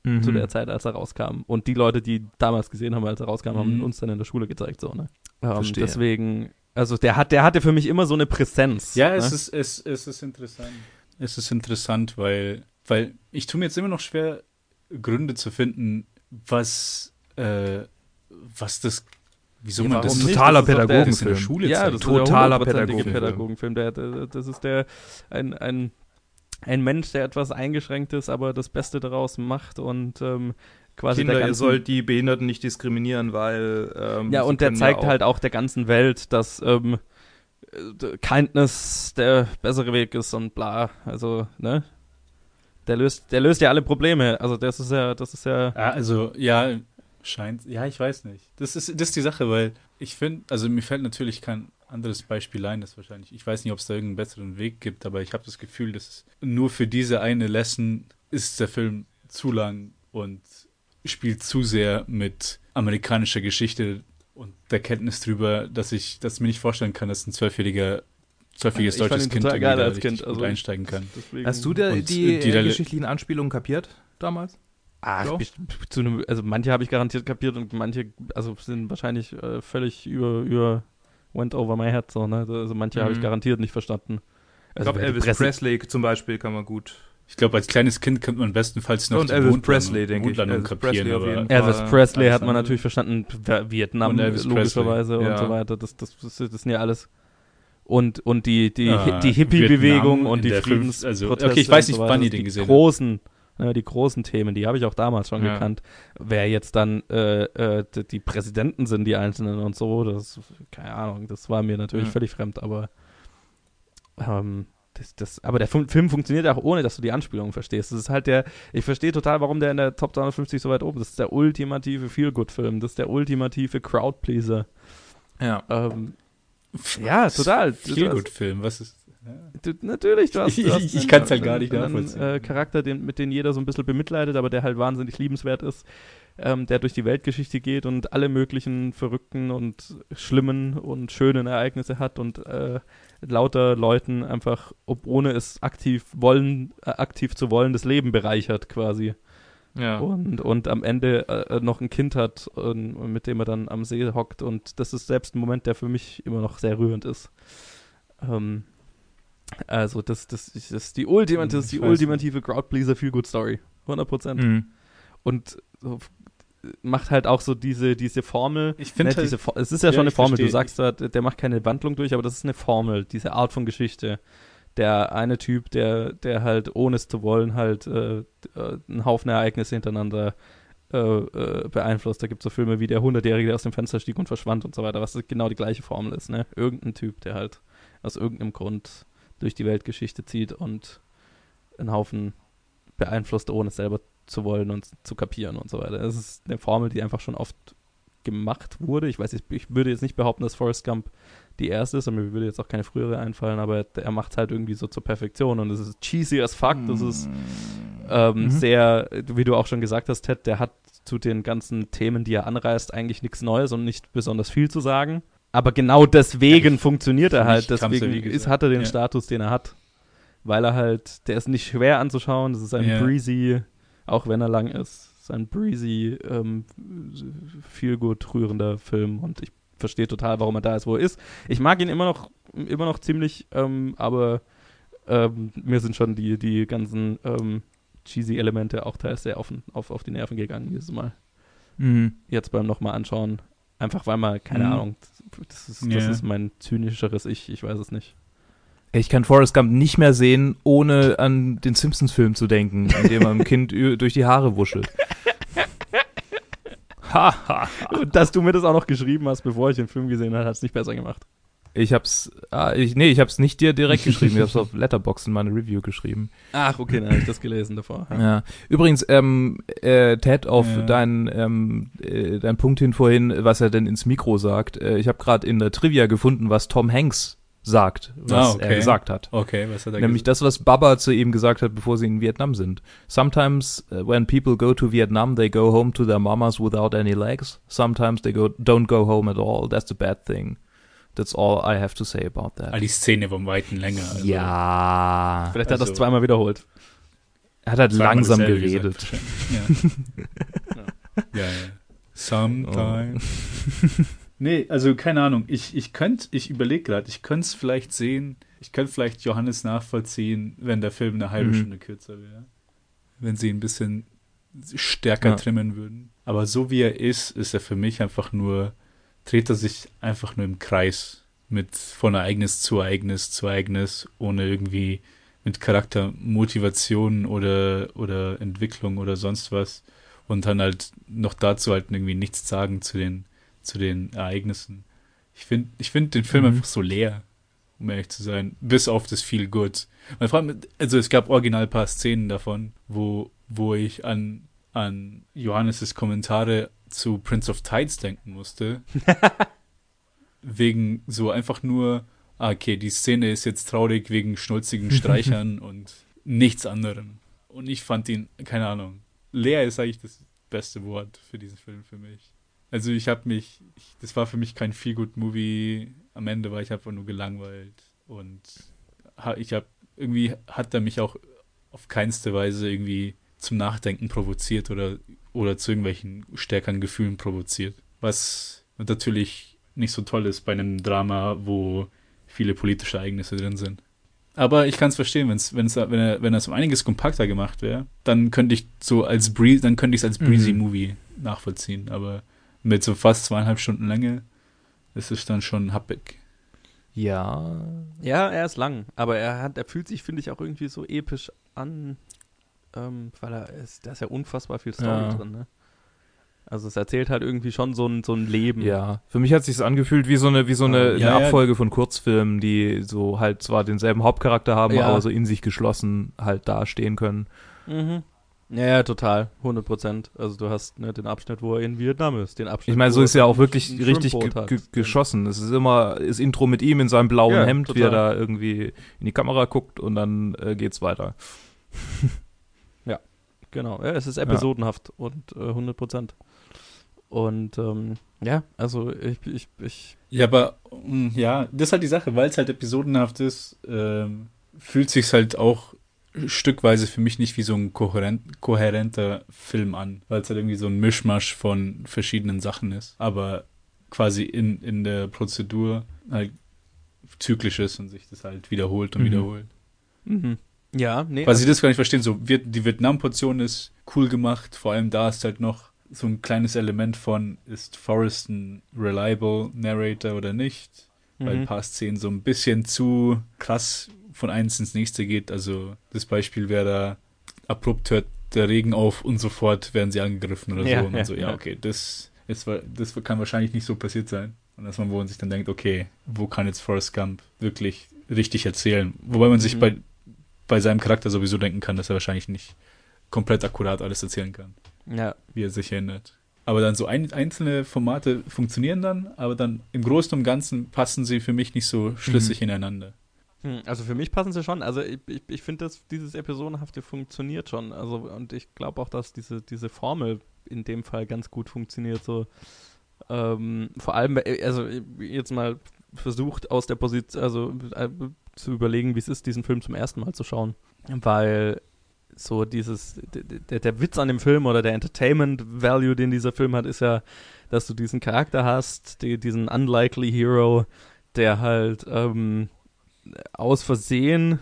Speaker 1: Mhm.
Speaker 2: zu der Zeit, als er rauskam. Und die Leute, die damals gesehen haben, als er rauskam, haben
Speaker 3: Mhm.
Speaker 2: uns dann in der Schule gezeigt, so, ne? Ähm,
Speaker 1: Verstehe.
Speaker 2: deswegen, also der hat, der hatte für mich immer so eine Präsenz.
Speaker 3: Ja,
Speaker 2: ne?
Speaker 3: es ist, es, es ist interessant. Es ist interessant, weil, weil ich tue mir jetzt immer noch schwer, Gründe zu finden, was, äh, was das, wieso
Speaker 2: Ja,
Speaker 3: man
Speaker 2: warum
Speaker 3: das
Speaker 2: nicht?
Speaker 1: totaler
Speaker 2: Das ist doch der-
Speaker 3: der
Speaker 1: Pädagogenfilm.
Speaker 3: Schule
Speaker 2: ja, das
Speaker 1: Totaler Pädagogenfilm.
Speaker 2: Pädagogenfilm. Der, der, das ist der, ein, ein, ein Mensch, der etwas eingeschränkt ist, aber das Beste daraus macht und ähm, quasi
Speaker 1: Kinder,
Speaker 2: der
Speaker 1: ihr
Speaker 2: ganzen,
Speaker 1: sollt die Behinderten nicht diskriminieren, weil ähm,
Speaker 2: Ja, und der zeigt
Speaker 1: auch-
Speaker 2: halt auch der ganzen Welt, dass ähm, äh, Kindness der bessere Weg ist und bla. Also, ne? Der löst, der löst ja alle Probleme. Also das ist ja, das ist ja.
Speaker 3: Ja, also, ja, scheint, ja, ich weiß nicht. Das ist, das ist die Sache, weil ich finde, also mir fällt natürlich kein anderes Beispiel ein, das wahrscheinlich, ich weiß nicht, ob es da irgendeinen besseren Weg gibt, aber ich habe das Gefühl, dass nur für diese eine Lesson ist der Film zu lang und spielt zu sehr mit amerikanischer Geschichte und der Kenntnis drüber, dass ich das mir nicht vorstellen kann, dass ein zwölfjähriger, zwölfjähriges
Speaker 2: Ich fand
Speaker 3: deutsches Kind
Speaker 2: total
Speaker 3: irgendwie
Speaker 2: geil
Speaker 3: da
Speaker 2: als Kind,
Speaker 3: gut
Speaker 2: also-
Speaker 3: einsteigen kann.
Speaker 2: Deswegen,
Speaker 1: Hast du da
Speaker 3: Und
Speaker 1: die,
Speaker 3: die
Speaker 1: äh, geschichtlichen Anspielungen kapiert damals?
Speaker 2: Best- zu einem, also manche habe ich garantiert kapiert und manche, also sind wahrscheinlich äh, völlig über, über went over my head so, ne? Also manche habe ich
Speaker 1: Mhm.
Speaker 2: garantiert nicht verstanden.
Speaker 1: Ich
Speaker 2: Also
Speaker 1: glaube,
Speaker 2: die
Speaker 1: Elvis
Speaker 2: Presse-
Speaker 1: Presley zum Beispiel kann man gut.
Speaker 3: Ich glaube, als kleines Kind könnte man bestenfalls noch
Speaker 1: Und
Speaker 3: die
Speaker 1: Elvis
Speaker 3: Mondlandung-
Speaker 1: Presley, denke ich.
Speaker 3: Mondlandung
Speaker 1: Elvis
Speaker 3: kapieren,
Speaker 1: Presley
Speaker 2: Elvis Presley hat man natürlich verstanden, Vietnam
Speaker 3: Und Elvis
Speaker 2: logischerweise
Speaker 1: Presley,
Speaker 2: und
Speaker 1: ja.
Speaker 2: so weiter. Das, das, das, das sind ja alles. Und, und die, die,
Speaker 3: Ah,
Speaker 2: die Hippie-Bewegung und die Friedensproteste.
Speaker 3: also, okay, ich weiß nicht,
Speaker 2: so
Speaker 3: wann ihr den
Speaker 2: die
Speaker 3: gesehen habt.
Speaker 2: großen, ne, die großen Themen, die habe ich auch damals schon
Speaker 1: Ja.
Speaker 2: gekannt. Wer jetzt dann äh, äh, die, Präsidenten sind, die Einzelnen und so, das, keine Ahnung, das war mir natürlich
Speaker 1: Ja.
Speaker 2: völlig fremd, aber ähm, das, das, aber der Film funktioniert auch ohne, dass du die Anspielungen verstehst. Das ist halt der, ich verstehe total, warum der in der Top 350 so weit oben ist. Das ist der ultimative Feel-Good-Film. Das ist der ultimative Crowd-Pleaser.
Speaker 1: Ja.
Speaker 2: Ähm, ja, total.
Speaker 3: Viel
Speaker 2: Du-
Speaker 3: gut Film, was ist.
Speaker 2: Du, natürlich, du hast, du
Speaker 3: Ich-
Speaker 2: hast
Speaker 3: ich
Speaker 2: einen-
Speaker 3: kann's halt gar nicht
Speaker 2: einen,
Speaker 3: nachvollziehen.
Speaker 2: Äh, Charakter, den, mit dem jeder so ein bisschen bemitleidet, aber der halt wahnsinnig liebenswert ist, ähm, der durch die Weltgeschichte geht und alle möglichen verrückten und schlimmen und schönen Ereignisse hat und äh, lauter Leuten einfach, ob ohne es aktiv wollen, äh, aktiv zu wollen, das Leben bereichert quasi.
Speaker 1: Ja.
Speaker 2: Und, und am Ende äh, noch ein Kind hat, ähm, mit dem er dann am See hockt. Und das ist selbst ein Moment, der für mich immer noch sehr rührend ist. Ähm, also, das, das, das ist die, Ultima, das die ultimative Crowdpleaser Feel Good Story. 100 Prozent.
Speaker 1: Mhm.
Speaker 2: Und so, macht halt auch so diese, diese Formel.
Speaker 3: Ich finde
Speaker 2: Ne,
Speaker 3: halt,
Speaker 2: es ist ja,
Speaker 3: Ja,
Speaker 2: schon eine Formel. Du
Speaker 3: verstehe.
Speaker 2: sagst da, der macht keine Wandlung durch, aber das ist eine Formel, diese Art von Geschichte. Der eine Typ, der, der halt ohne es zu wollen halt äh, äh, einen Haufen Ereignisse hintereinander äh, äh, beeinflusst. Da gibt es so Filme wie der Hundertjährige, der aus dem Fenster stieg und verschwand und so weiter, was genau die gleiche Formel ist. Ne? Irgendein Typ, der halt aus irgendeinem Grund durch die Weltgeschichte zieht und einen Haufen beeinflusst, ohne es selber zu wollen und zu kapieren und so weiter. Das ist eine Formel, die einfach schon oft gemacht wurde. Ich weiß, ich, ich würde jetzt nicht behaupten, dass Forrest Gump die erste ist, und mir würde jetzt auch keine frühere einfallen, aber er, macht halt irgendwie so zur Perfektion und es ist cheesy as fuck. Das ist ähm,
Speaker 1: Mhm.
Speaker 2: sehr, wie du auch schon gesagt hast, Ted, der hat zu den ganzen Themen, die er anreißt, eigentlich nichts Neues und nicht besonders viel zu sagen. Aber genau deswegen funktioniert er halt.
Speaker 3: ja,
Speaker 2: Deswegen ist, hat er den
Speaker 3: ja.
Speaker 2: Status, den er hat. Weil er halt, der ist nicht schwer anzuschauen. Das ist ein
Speaker 3: Ja.
Speaker 2: breezy, auch wenn er lang ist, ist ein breezy, ähm, viel gut rührender Film. Und ich verstehe total, warum er da ist, wo er ist. Ich mag ihn immer noch, immer noch ziemlich, ähm, aber ähm, mir sind schon die, die ganzen ähm, cheesy Elemente auch teils sehr auf, auf, auf die Nerven gegangen dieses Mal.
Speaker 1: Mhm.
Speaker 2: Jetzt beim nochmal anschauen. Einfach weil man, keine
Speaker 3: Mhm.
Speaker 2: Ahnung, das ist, das
Speaker 3: Ja.
Speaker 2: ist mein zynischeres Ich, ich weiß es nicht.
Speaker 1: Ich kann Forrest Gump nicht mehr sehen, ohne an den Simpsons-Film zu denken, in dem er einem Kind durch die Haare wuschelt. ha, ha, ha.
Speaker 2: Und dass du mir das auch noch geschrieben hast, bevor ich den Film gesehen habe, hat es nicht besser gemacht.
Speaker 1: Ich hab's, ah, ich, nee, ich hab's nicht dir direkt geschrieben, ich hab's auf Letterboxd in meine Review geschrieben.
Speaker 2: Ach, okay, dann habe ich das gelesen davor.
Speaker 1: Ja. Übrigens, ähm, äh, Ted, auf
Speaker 3: Ja.
Speaker 1: deinen ähm, äh, dein Punkt hin vorhin, was er denn ins Mikro sagt. Äh, ich habe gerade in der Trivia gefunden, was Tom Hanks sagt, was
Speaker 3: Ah, okay.
Speaker 1: er gesagt hat.
Speaker 3: Okay, was hat er
Speaker 1: Nämlich das, was Baba zu ihm gesagt hat, bevor sie in Vietnam sind. Sometimes uh, when people go to Vietnam, they go home to their mamas without any legs. Sometimes they go don't go home at all. That's a bad thing. That's all I have to say about
Speaker 3: Ah,
Speaker 1: that.
Speaker 3: die Szene vom Weiten länger. Also
Speaker 1: ja.
Speaker 2: Vielleicht hat er
Speaker 3: Also-
Speaker 2: das zweimal wiederholt.
Speaker 1: Er hat halt langsam geredet.
Speaker 3: gesagt. Ja. ja, ja. Sometime. Nee, also keine Ahnung. Ich, ich könnte, ich überlege gerade, ich könnte es vielleicht sehen, ich könnte vielleicht Johannes nachvollziehen, wenn der Film eine halbe
Speaker 1: Mhm.
Speaker 3: Stunde kürzer wäre. Wenn sie ein bisschen stärker
Speaker 1: Ja.
Speaker 3: trimmen würden. Aber so wie er ist, ist er für mich einfach nur, dreht er sich einfach nur im Kreis. Mit von Ereignis zu Ereignis zu Ereignis, ohne irgendwie mit Charaktermotivation oder, oder Entwicklung oder sonst was. Und dann halt noch dazu halt irgendwie nichts sagen zu den, zu den Ereignissen. Ich finde ich find den Film
Speaker 1: Mhm.
Speaker 3: einfach so leer, um ehrlich zu sein. Bis auf das Feel Good. Man fragt also es gab original ein paar Szenen davon, wo, wo ich an, an Johannes' Kommentare zu Prince of Tides denken musste. wegen so einfach nur, ah, okay, die Szene ist jetzt traurig wegen schnulzigen Streichern und nichts anderem. Und ich fand ihn, keine Ahnung, leer ist eigentlich das beste Wort für diesen Film für mich. Also ich habe mich, ich, das war für mich kein Feel-Good-Movie. Am Ende war ich einfach nur gelangweilt und ich habe irgendwie hat er mich auch auf keinste Weise irgendwie zum Nachdenken provoziert oder oder zu irgendwelchen stärkeren Gefühlen provoziert. Was natürlich nicht so toll ist bei einem Drama, wo viele politische Ereignisse drin sind. Aber ich kann es verstehen, wenn's, wenn's, wenn er wenn es um einiges kompakter gemacht wäre, dann könnte ich so als Breeze, dann könnte ich es als breezy
Speaker 1: Mhm.
Speaker 3: Movie nachvollziehen. Aber mit so fast zweieinhalb Stunden Länge ist es dann schon happig.
Speaker 1: Ja.
Speaker 2: Ja, er ist lang, aber er hat, er fühlt sich, finde ich, auch irgendwie so episch an, ähm, weil er ist, da ist ja unfassbar viel Story
Speaker 1: Ja.
Speaker 2: drin, ne? Also es erzählt halt irgendwie schon so ein, so ein Leben.
Speaker 1: Ja, für mich hat sich angefühlt wie so eine wie so eine,
Speaker 3: Ja,
Speaker 1: eine
Speaker 3: ja.
Speaker 1: Abfolge von Kurzfilmen, die so halt zwar denselben Hauptcharakter haben,
Speaker 2: Ja.
Speaker 1: aber so in sich geschlossen halt dastehen können.
Speaker 2: Mhm. Ja, ja, total. 100 Prozent. Also du hast ne, den Abschnitt, wo er in Vietnam ist. Den Abschnitt,
Speaker 1: Ich meine, so
Speaker 2: er
Speaker 1: ist ja auch wirklich richtig geschossen. Es ist immer das Intro mit ihm in seinem blauen
Speaker 2: Ja,
Speaker 1: Hemd, wie er
Speaker 2: total.
Speaker 1: da irgendwie in die Kamera guckt und dann äh, geht's weiter.
Speaker 2: Genau, ja, es ist episodenhaft und äh, 100 Prozent. Und ähm, ja, also ich, ich, ich
Speaker 3: Ja, aber mm, ja, das ist halt die Sache, weil es halt episodenhaft ist, ähm, fühlt sich's halt auch stückweise für mich nicht wie so ein kohärent, kohärenter Film an, weil es halt irgendwie so ein Mischmasch von verschiedenen Sachen ist, aber quasi in, in der Prozedur halt zyklisch ist und sich das halt wiederholt und
Speaker 1: Mhm.
Speaker 3: wiederholt.
Speaker 2: mhm. Ja, nee,
Speaker 3: Was ich das gar nicht verstehen, so die Vietnam-Portion ist cool gemacht, vor allem da ist halt noch so ein kleines Element von, ist Forrest ein reliable Narrator oder nicht? Weil ein
Speaker 2: mhm.
Speaker 3: paar Szenen so ein bisschen zu krass von eins ins nächste geht. Also das Beispiel wäre da, abrupt hört der Regen auf und sofort werden sie angegriffen oder
Speaker 2: Ja,
Speaker 3: so. Und
Speaker 2: ja,
Speaker 3: so, ja,
Speaker 2: ja.
Speaker 3: okay, das, ist, das kann wahrscheinlich nicht so passiert sein. Und dass man wo man sich dann denkt, okay, wo kann jetzt Forrest Gump wirklich richtig erzählen? Wobei man sich
Speaker 2: Mhm.
Speaker 3: bei, bei seinem Charakter sowieso denken kann, dass er wahrscheinlich nicht komplett akkurat alles erzählen kann,
Speaker 2: ja,
Speaker 3: wie er sich erinnert. Aber dann so ein, einzelne Formate funktionieren dann, aber dann im Großen und Ganzen passen sie für mich nicht so schlüssig ineinander.
Speaker 2: Hm, Also für mich passen sie schon. Also ich, ich, ich finde, dass dieses Episodenhafte funktioniert schon. Also und ich glaube auch, dass diese, diese Formel in dem Fall ganz gut funktioniert. So ähm, vor allem, äh, also jetzt mal versucht aus der Position, also äh, zu überlegen, wie es ist, diesen Film zum ersten Mal zu schauen, weil so dieses der, der Witz an dem Film oder der Entertainment Value, den dieser Film hat, ist ja, dass du diesen Charakter hast, die, diesen unlikely Hero, der halt ähm, aus Versehen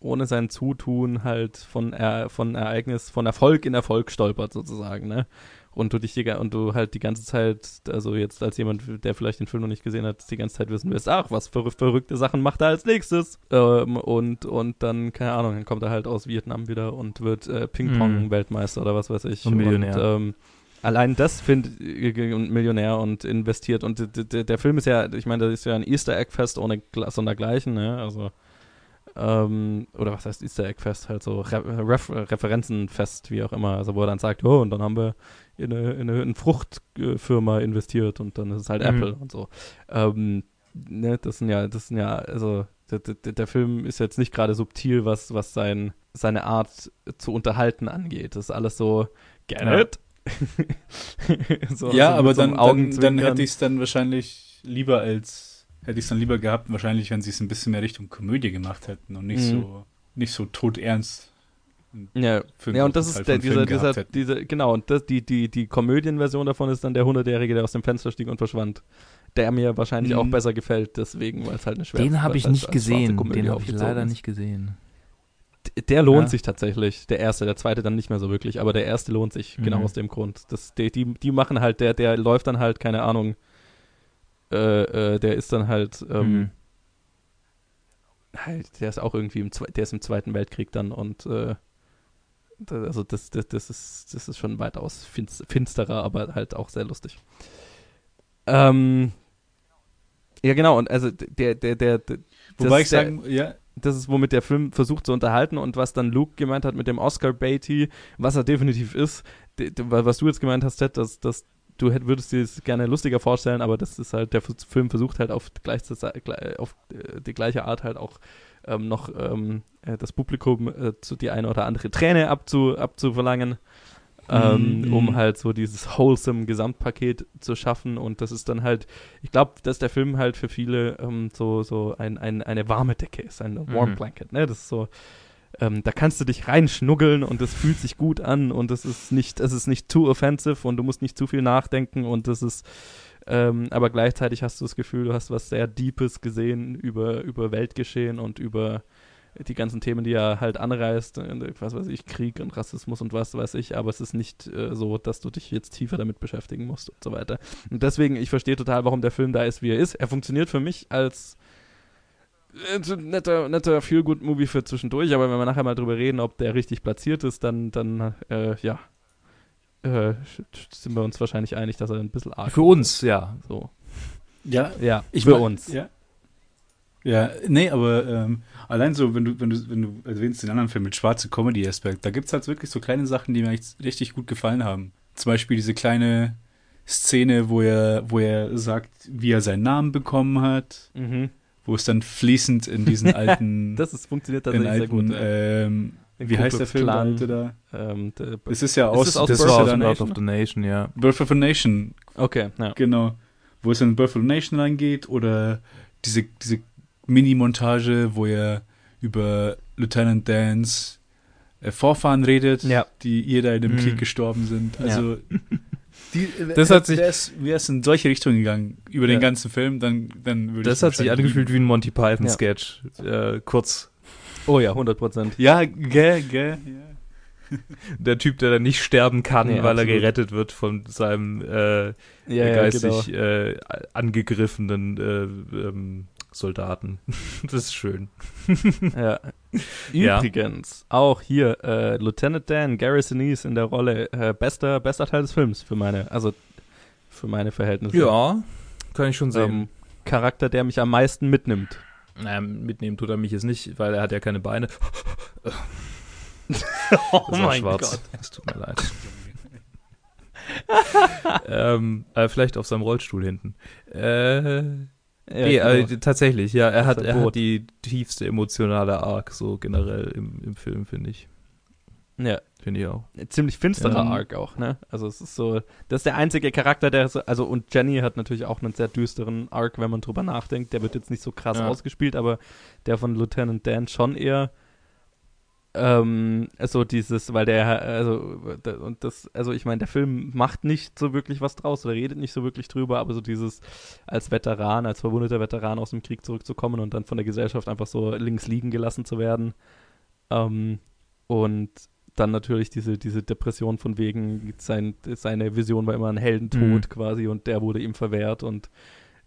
Speaker 2: ohne sein Zutun halt von, er, von Ereignis, von Erfolg in Erfolg stolpert sozusagen, ne? Und du dich die, und du halt die ganze Zeit, also jetzt als jemand, der vielleicht den Film noch nicht gesehen hat, die ganze Zeit wissen wirst, ach, was für verrückte Sachen macht er als nächstes? Ähm, und, und dann, keine Ahnung, dann kommt er halt aus Vietnam wieder und wird äh, Ping-Pong-Weltmeister oder was weiß ich.
Speaker 1: Und Millionär.
Speaker 2: Und, ähm, allein das findet und Millionär und investiert und der Film ist ja, ich meine, das ist ja ein Easter Egg Fest ohne sondergleichen, ne? Also ähm, oder was heißt Easter Egg Fest, halt so Re Re Referenzenfest, wie auch immer, also wo er dann sagt, oh, und dann haben wir in eine, in eine, in Fruchtfirma investiert und dann ist es halt mhm. Apple und so. Ähm, ne, das sind ja, das sind ja, also der, der, der Film ist jetzt nicht gerade subtil, was, was sein, seine Art zu unterhalten angeht. Das ist alles so, get ja. it?
Speaker 3: so, ja, so aber dann, dann, dann hätte ich es dann wahrscheinlich lieber als, hätte ich es dann lieber gehabt, wahrscheinlich, wenn sie es ein bisschen mehr Richtung Komödie gemacht hätten und nicht mhm. so, nicht so todernst
Speaker 2: ja, ja und das ist der, dieser, dieser, dieser, genau, und das, die, die, die Komödienversion davon ist dann der Hundertjährige, der aus dem Fenster stieg und verschwand. Der mir wahrscheinlich mhm. auch besser gefällt, deswegen, weil es halt eine schwere
Speaker 1: Den habe ich nicht gesehen, den habe ich leider nicht gesehen.
Speaker 2: Der lohnt ja. sich tatsächlich, der erste, der zweite dann nicht mehr so wirklich, aber der erste lohnt sich, genau mhm. genau aus dem Grund. Das, die, die, die machen halt, der, der läuft dann halt, keine Ahnung, äh, äh, der ist dann halt, ähm, mhm. halt, der ist auch irgendwie im, der ist im Zweiten Weltkrieg dann und äh, also das, das, das, ist, das ist schon weitaus finsterer, aber halt auch sehr lustig. Ähm, ja, genau, und also der, der, der, der
Speaker 3: Wobei ich sagen, ja.
Speaker 2: Das ist, womit der Film versucht zu unterhalten und was dann Luke gemeint hat mit dem Oscar Beatty, was er definitiv ist, was du jetzt gemeint hast, Ted, dass, dass du hätt, würdest dir das gerne lustiger vorstellen, aber das ist halt, der Film versucht halt auf, gleich, auf äh, die gleiche Art halt auch ähm, noch ähm, äh, das Publikum äh, zu die eine oder andere Träne abzu, abzuverlangen, ähm, mm. um halt so dieses wholesome Gesamtpaket zu schaffen. Und das ist dann halt, ich glaube, dass der Film halt für viele ähm, so, so ein, ein, eine warme Decke ist, ein Warm mm. Blanket. Ne? Das ist so, ähm, da kannst du dich reinschnuggeln und es fühlt sich gut an und es ist nicht, es ist nicht too offensive und du musst nicht zu viel nachdenken und es ist ähm, aber gleichzeitig hast du das Gefühl, du hast was sehr Deepes gesehen über, über Weltgeschehen und über die ganzen Themen, die er halt anreißt, äh, was weiß ich, Krieg und Rassismus und was weiß ich, aber es ist nicht äh, so, dass du dich jetzt tiefer damit beschäftigen musst und so weiter. Und deswegen, ich verstehe total, warum der Film da ist, wie er ist. Er funktioniert für mich als netter, netter Feel-Good-Movie für zwischendurch, aber wenn wir nachher mal drüber reden, ob der richtig platziert ist, dann, dann äh, ja, äh, sind wir uns wahrscheinlich einig, dass er ein bisschen arg
Speaker 1: Für uns, ja.
Speaker 2: So.
Speaker 3: Ja,
Speaker 2: ja ich für uns.
Speaker 3: Ja. Ja, nee, aber ähm, allein so, wenn du, wenn du, wenn du erwähnst den anderen Film mit schwarze Comedy-Aspekt, da gibt es halt wirklich so kleine Sachen, die mir echt richtig gut gefallen haben. Zum Beispiel diese kleine Szene, wo er, wo er sagt, wie er seinen Namen bekommen hat, mhm. Wo es dann fließend in diesen alten.
Speaker 2: das ist, funktioniert tatsächlich
Speaker 3: alten,
Speaker 2: sehr gut.
Speaker 3: Ähm, wie heißt der Film
Speaker 2: Clan,
Speaker 3: da?
Speaker 2: Ähm,
Speaker 3: es ist ja aus,
Speaker 1: ist aus Birth, of, Birth of the Nation, ja.
Speaker 3: Birth of a Nation.
Speaker 2: Okay, ja.
Speaker 3: Genau. Wo es in Birth of a Nation reingeht oder diese, diese Mini-Montage, wo er über Lieutenant Dan's äh, Vorfahren redet,
Speaker 2: ja.
Speaker 3: die jeder in dem mm. Krieg gestorben sind. Also
Speaker 2: ja.
Speaker 3: die, das hat sich wäre es in solche Richtungen gegangen über den ganzen Film, dann dann
Speaker 1: würde Das hat sich angefühlt wie ein Monty Python Sketch, äh, kurz
Speaker 2: Oh ja, 100 Prozent.
Speaker 3: Ja, gell, gell. Ja.
Speaker 1: Der Typ, der dann nicht sterben kann, nee, weil absolut. er gerettet wird von seinem äh, ja, geistig genau. äh, angegriffenen äh, ähm, Soldaten. das ist schön.
Speaker 2: ja. Übrigens, ja. auch hier äh, Lieutenant Dan, Gary Sinise in der Rolle, äh, bester, bester Teil des Films für meine, also für meine Verhältnisse.
Speaker 1: Ja, kann ich schon sehen. Ähm,
Speaker 2: Charakter, der mich am meisten mitnimmt.
Speaker 1: Naja, mitnehmen tut er mich jetzt nicht, weil er hat ja keine Beine.
Speaker 2: oh mein schwarz. Gott.
Speaker 1: Es tut mir leid. ähm, äh, vielleicht auf seinem Rollstuhl hinten. Äh, ja, nee, genau. äh, tatsächlich, ja, er hat, er hat die tiefste emotionale Arc so generell im, im Film, finde ich.
Speaker 2: Ja.
Speaker 1: Finde ich auch.
Speaker 2: Ziemlich finsterer ja. Arc auch, ne? Also es ist so, das ist der einzige Charakter, der so, also und Jenny hat natürlich auch einen sehr düsteren Arc, wenn man drüber nachdenkt. Der wird jetzt nicht so krass ja. ausgespielt, aber der von Lieutenant Dan schon eher ähm, so dieses, weil der, also, und das, also ich meine, der Film macht nicht so wirklich was draus oder redet nicht so wirklich drüber, aber so dieses als Veteran, als verwundeter Veteran aus dem Krieg zurückzukommen und dann von der Gesellschaft einfach so links liegen gelassen zu werden, Ähm, und dann natürlich diese, diese Depression von wegen, sein, seine Vision war immer ein Heldentod
Speaker 1: Mhm.
Speaker 2: quasi und der wurde ihm verwehrt und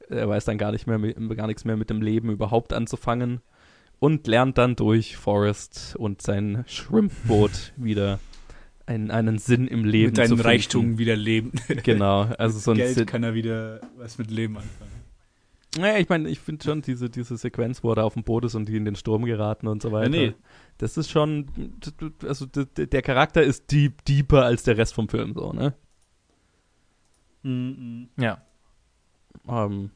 Speaker 2: er weiß dann gar nicht mehr, gar nichts mehr mit dem Leben überhaupt anzufangen und lernt dann durch Forrest und sein Shrimpboot wieder einen, einen Sinn im Leben
Speaker 3: Mit
Speaker 2: zu finden.
Speaker 3: Reichtum wieder leben.
Speaker 2: Genau, also so ein
Speaker 3: Geld
Speaker 2: Sinn.
Speaker 3: kann er wieder was mit Leben anfangen.
Speaker 2: Naja, ich meine, ich finde schon diese, diese Sequenz, wo er da auf dem Boot ist und die in den Sturm geraten und so weiter.
Speaker 3: nee.
Speaker 2: Das ist schon, also der Charakter ist deep, deeper als der Rest vom Film, so, ne?
Speaker 3: Mhm.
Speaker 1: Ja.
Speaker 2: Ähm,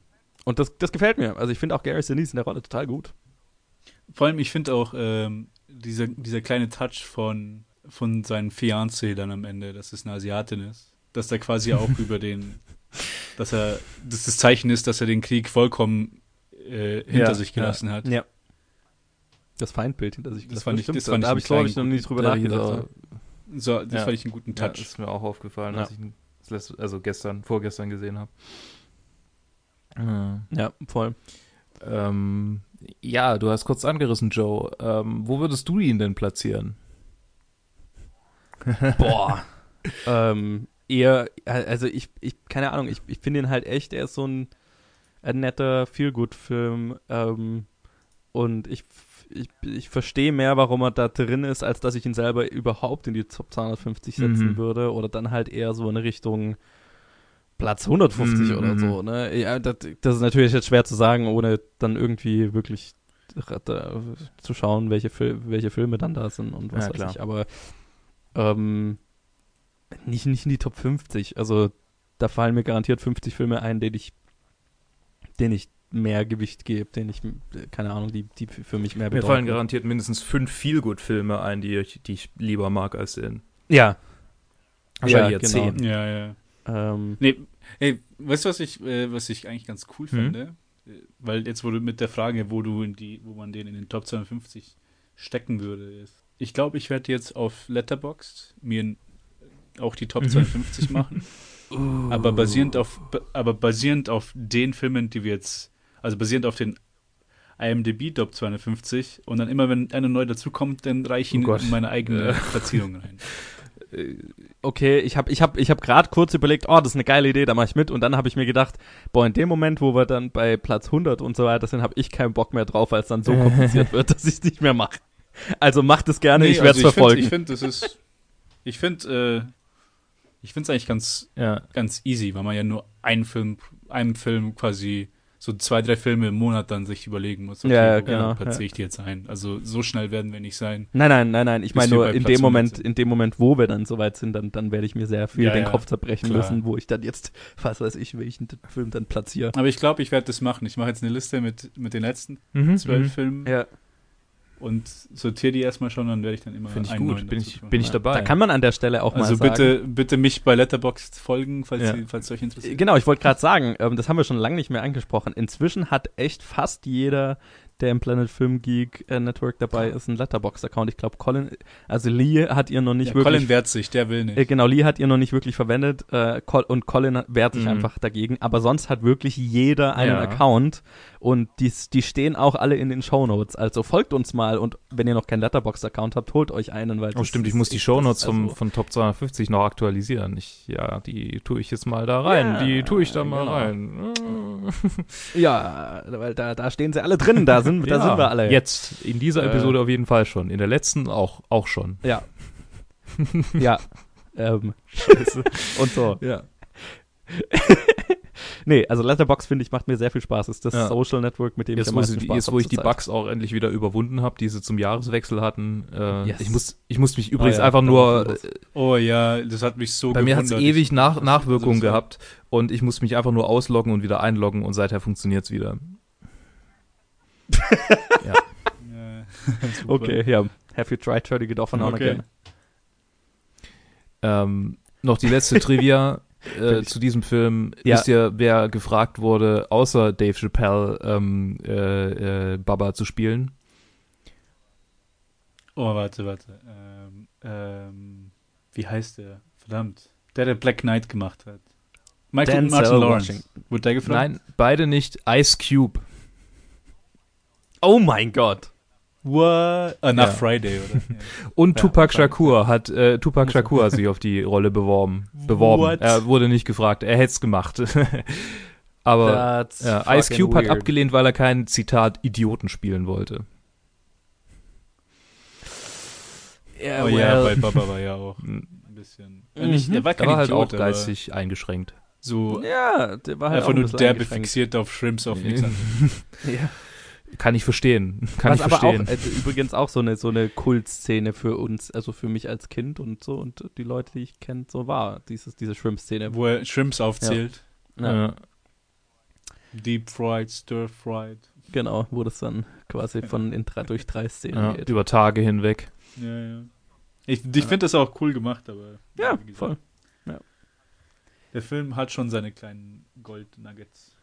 Speaker 2: und das, das gefällt mir. Also ich finde auch Gary Sinise in der Rolle total gut.
Speaker 3: Vor allem, ich finde auch ähm, dieser, dieser kleine Touch von, von seinem Fiancé dann am Ende, dass es eine Asiatin ist, dass er quasi auch über den, dass er, dass das Zeichen ist, dass er den Krieg vollkommen äh, hinter
Speaker 1: Ja,
Speaker 3: sich gelassen hat.
Speaker 2: Ja. Das Feindbild hinter sich.
Speaker 3: Das fand ich- das
Speaker 2: so.
Speaker 3: fand
Speaker 2: da
Speaker 3: ich
Speaker 2: habe ich, glaube ich, noch nie drüber nachgedacht.
Speaker 3: So, das
Speaker 1: Ja.
Speaker 3: fand ich einen guten
Speaker 1: Ja,
Speaker 3: Touch.
Speaker 1: ist mir auch aufgefallen,
Speaker 2: Ja.
Speaker 1: als ich ihn das letzte, also gestern, vorgestern gesehen habe.
Speaker 2: Ja, voll.
Speaker 1: ähm, ja, du hast kurz angerissen, Joe. Ähm, wo würdest du ihn denn platzieren?
Speaker 2: Boah. ähm, eher, also ich, ich, keine Ahnung, ich, ich finde ihn halt echt, er ist so ein, ein netter Feel-Good-Film. Ähm, und ich, ich, ich verstehe mehr, warum er da drin ist, als dass ich ihn selber überhaupt in die Top 250 setzen
Speaker 1: Mhm.
Speaker 2: würde. Oder dann halt eher so in Richtung Platz 150
Speaker 1: Mhm,
Speaker 2: oder
Speaker 1: mhm.
Speaker 2: so. Ne? Ja, das, das ist natürlich jetzt schwer zu sagen, ohne dann irgendwie wirklich da, zu schauen, welche, Fil welche Filme dann da sind und was
Speaker 1: Ja,
Speaker 2: weiß
Speaker 1: klar.
Speaker 2: ich. Aber ähm, nicht, nicht in die Top 50. Also da fallen mir garantiert 50 Filme ein, denen ich, denen ich mehr Gewicht gebe, denen ich, äh, keine Ahnung, die, die für mich mehr
Speaker 1: Mir
Speaker 2: bedeuten.
Speaker 1: fallen garantiert mindestens fünf Feelgood-Filme ein, die ich, die ich lieber mag als den.
Speaker 2: Ja.
Speaker 1: Wahrscheinlich
Speaker 2: Ja,
Speaker 1: jetzt
Speaker 2: genau.
Speaker 1: zehn.
Speaker 3: Ja, ja.
Speaker 2: Ähm,
Speaker 3: Nee, ey, weißt du, was ich, äh, was ich eigentlich ganz cool
Speaker 1: Hm?
Speaker 3: finde? Äh, Weil jetzt wurde mit der Frage, wo du in die, wo man den in den Top 250 stecken würde, ist. Ich glaube, ich werde jetzt auf Letterboxd mir n- auch die Top
Speaker 1: Mhm.
Speaker 3: 250 machen. Aber basierend auf, aber basierend auf den Filmen, die wir jetzt, also basierend auf den IMDb Top 250 und dann immer, wenn einer neu dazukommt, dann reiche ich
Speaker 1: Oh
Speaker 3: ihn
Speaker 1: Gott.
Speaker 3: in meine eigene
Speaker 1: Äh.
Speaker 3: Platzierung rein.
Speaker 2: okay, ich habe ich hab, ich hab gerade kurz überlegt, oh, das ist eine geile Idee, da mache ich mit. Und dann habe ich mir gedacht, boah, in dem Moment, wo wir dann bei Platz 100 und so weiter sind, habe ich keinen Bock mehr drauf, weil es dann so kompliziert wird, dass ich es nicht mehr mache. Also macht es gerne,
Speaker 3: Nee,
Speaker 2: ich werde es
Speaker 3: also ich
Speaker 2: verfolgen.
Speaker 3: Find, ich finde, das ist, ich finde, äh, ich finde es eigentlich ganz,
Speaker 1: Ja.
Speaker 3: ganz easy, weil man ja nur einen Film, einen Film quasi so zwei, drei Filme im Monat dann sich überlegen muss.
Speaker 2: Ja, ja,
Speaker 3: wo
Speaker 2: genau,
Speaker 3: platziere ich die jetzt ein? Also so schnell werden wir nicht sein.
Speaker 2: Nein, nein, nein, nein. Ich meine nur in
Speaker 3: Platz
Speaker 2: dem
Speaker 3: 100
Speaker 2: Moment,
Speaker 3: sind.
Speaker 2: in dem Moment, wo wir dann soweit sind, dann, dann werde ich mir sehr viel
Speaker 3: Ja,
Speaker 2: den
Speaker 3: ja,
Speaker 2: Kopf zerbrechen
Speaker 3: klar.
Speaker 2: müssen, wo ich dann jetzt, was weiß ich, welchen Film dann platziere.
Speaker 3: Aber ich glaube, ich werde das machen. Ich mache jetzt eine Liste mit, mit den letzten
Speaker 1: Mhm,
Speaker 3: zwölf
Speaker 1: mhm.
Speaker 3: Filmen
Speaker 2: Ja.
Speaker 3: Und sortiere die erstmal schon, dann werde ich dann immer
Speaker 1: Finde ich
Speaker 3: einen
Speaker 1: gut.
Speaker 3: neuen
Speaker 1: Bin ich, bin ich dabei.
Speaker 2: Da kann man an der Stelle auch
Speaker 3: Also
Speaker 2: mal sagen.
Speaker 3: bitte, bitte mich bei Letterboxd folgen, falls,
Speaker 1: Ja.
Speaker 3: Sie, falls euch interessiert.
Speaker 2: Genau, ich wollte gerade sagen, ähm, das haben wir schon lange nicht mehr angesprochen. Inzwischen hat echt fast jeder, der im Planet Film Geek äh, Network dabei ist, einen Letterbox-Account. Ich glaube, Colin, also Lee hat ihr noch nicht
Speaker 3: Ja,
Speaker 2: wirklich
Speaker 3: Colin wehrt sich, der will nicht.
Speaker 2: Äh, genau, Lee hat ihr noch nicht wirklich verwendet äh, Col und Colin wehrt sich
Speaker 1: Mhm.
Speaker 2: einfach dagegen. Aber sonst hat wirklich jeder einen
Speaker 1: Ja.
Speaker 2: Account und die, die stehen auch alle in den Shownotes. Also folgt uns mal und wenn ihr noch keinen Letterbox-Account habt, holt euch einen, weil
Speaker 1: Oh, stimmt, ich muss die Shownotes
Speaker 2: also-
Speaker 1: von Top 250 noch aktualisieren. Ich, ja, die tue ich jetzt mal da rein.
Speaker 2: Ja,
Speaker 1: die tue ich da mal
Speaker 2: genau.
Speaker 1: rein.
Speaker 2: Ja, weil da, da stehen sie alle drin, da sind, da
Speaker 1: Ja,
Speaker 2: sind wir alle.
Speaker 1: Jetzt, in dieser
Speaker 2: Äh.
Speaker 1: Episode auf jeden Fall schon. In der letzten auch, auch schon.
Speaker 2: Ja. ja. Ähm, Scheiße. Und so.
Speaker 1: Ja.
Speaker 2: Nee, also Letterbox finde ich macht mir sehr viel Spaß. Ist das
Speaker 1: Ja.
Speaker 2: Social Network, mit dem
Speaker 1: Jetzt,
Speaker 2: ich am meisten Spaß
Speaker 1: jetzt, wo ich die. Bugs auch endlich wieder überwunden habe, die sie zum Jahreswechsel hatten. Äh,
Speaker 2: Yes.
Speaker 1: ich, muss, ich musste mich übrigens
Speaker 2: ja,
Speaker 1: einfach nur.
Speaker 2: muss
Speaker 1: Äh,
Speaker 3: Oh ja, das hat mich so
Speaker 1: bei mir hat es ewig nach, Nachwirkungen
Speaker 3: war-
Speaker 1: gehabt und ich musste mich einfach nur ausloggen und wieder einloggen und seither funktioniert es wieder.
Speaker 3: Ja.
Speaker 2: Okay, ja. Have you tried turning it off and on
Speaker 3: Okay.
Speaker 2: again?
Speaker 1: Ähm, noch die letzte Trivia äh, zu diesem Film.
Speaker 2: Ja.
Speaker 1: Wisst ihr, wer gefragt wurde, außer Dave Chappelle ähm, äh, äh, Baba zu spielen?
Speaker 3: Oh, warte, warte. Ähm, ähm, wie heißt der? Verdammt. Der, der Black Knight gemacht hat. Michael
Speaker 2: Denzel
Speaker 3: Martin Lawrence.
Speaker 2: Washington.
Speaker 3: Wurde der gefragt?
Speaker 1: Nein, beide nicht. Ice Cube.
Speaker 2: Oh mein Gott.
Speaker 3: What? Ah, nach
Speaker 1: Ja.
Speaker 3: Friday, oder? Ja.
Speaker 1: Und
Speaker 2: Ja,
Speaker 1: Tupac. Shakur hat äh, Tupac Shakur hat sich auf die Rolle beworben. Beworben.
Speaker 2: What?
Speaker 1: Er wurde nicht gefragt. Er hätte es gemacht. Aber ja, Ice Cube hat
Speaker 2: weird.
Speaker 1: abgelehnt, weil er keinen Zitat Idioten spielen wollte.
Speaker 2: Ja,
Speaker 3: oh ja,
Speaker 2: well.
Speaker 3: weil Baba war ja auch
Speaker 1: Mhm.
Speaker 3: ein bisschen.
Speaker 2: Mhm.
Speaker 3: Nicht, er war
Speaker 1: Er
Speaker 3: kein
Speaker 1: war halt
Speaker 3: Idiot,
Speaker 1: auch geistig eingeschränkt.
Speaker 3: So
Speaker 2: Ja, der war halt
Speaker 3: einfach nur derbe fixiert auf Shrimps, auf nichts anderes.
Speaker 2: Ja.
Speaker 1: Kann ich verstehen. Kann
Speaker 2: Was
Speaker 1: ich
Speaker 2: aber
Speaker 1: verstehen.
Speaker 2: auch äh, übrigens auch so eine so eine Kultszene für uns, also für mich als Kind und so und die Leute, die ich kenne, so war dieses diese Shrimp-Szene.
Speaker 3: Wo er Shrimps aufzählt.
Speaker 1: ja.
Speaker 3: Deep fried, stir fried.
Speaker 2: Genau, wo das dann quasi von in drei, durch drei Szenen
Speaker 1: Ja,
Speaker 2: geht.
Speaker 1: über Tage hinweg.
Speaker 3: Ja, ja. Ich, ich finde das auch cool gemacht, aber.
Speaker 2: Ja, voll.
Speaker 3: Der Film hat schon seine kleinen Gold-Nuggets.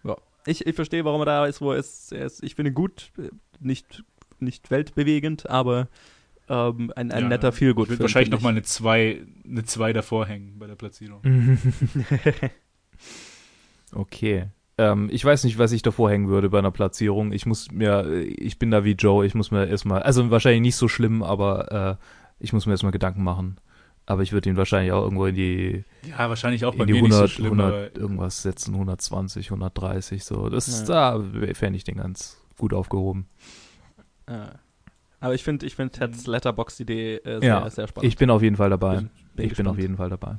Speaker 2: Ich, ich verstehe, warum er da ist, wo er ist. Er ist ich finde ihn gut, äh, nicht, nicht weltbewegend, aber ähm, ein, ein
Speaker 3: Ja,
Speaker 2: netter Feelgood.
Speaker 3: Ich würde wahrscheinlich nochmal eine 2 eine zwei davor hängen bei der Platzierung.
Speaker 1: okay. Ähm, ich weiß nicht, was ich davor hängen würde bei einer Platzierung. Ich muss mir, ich bin da wie Joe, ich muss mir erstmal, also wahrscheinlich nicht so schlimm, aber äh, ich muss mir erstmal Gedanken machen. Aber ich würde ihn wahrscheinlich auch irgendwo in die,
Speaker 3: Ja, wahrscheinlich auch
Speaker 1: in
Speaker 3: bei
Speaker 1: die
Speaker 3: mir
Speaker 1: 100,
Speaker 3: nicht so schlimm,
Speaker 1: 100 irgendwas setzen, 120, 130, so. Das,
Speaker 2: Ja.
Speaker 1: da fände ich den ganz gut aufgehoben.
Speaker 2: Ja. Aber ich finde ich find Teds Letterbox-Idee äh, sehr,
Speaker 1: Ja,
Speaker 2: sehr spannend.
Speaker 1: Ich bin auf jeden Fall dabei.
Speaker 2: Bin- bin
Speaker 1: ich bin auf
Speaker 2: gespannt.
Speaker 1: jeden Fall dabei.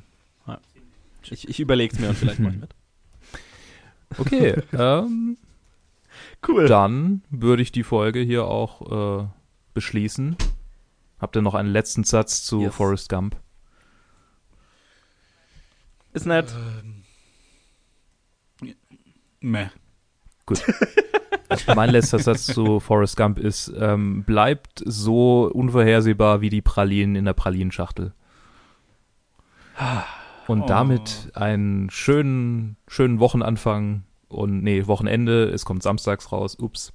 Speaker 2: ich, ich überlege es mir und vielleicht mache ich mit.
Speaker 1: Okay, ähm,
Speaker 2: Cool.
Speaker 1: dann würde ich die Folge hier auch äh, beschließen. Habt ihr noch einen letzten Satz zu
Speaker 2: Yes.
Speaker 1: Forrest Gump?
Speaker 2: Ist nett.
Speaker 3: Ähm, meh.
Speaker 1: mein letzter Satz zu Forrest Gump ist, ähm, bleibt so unvorhersehbar wie die Pralinen in der Pralinenschachtel. Und
Speaker 3: Oh.
Speaker 1: damit einen schönen, schönen Wochenanfang und nee, Wochenende, es kommt samstags raus, ups.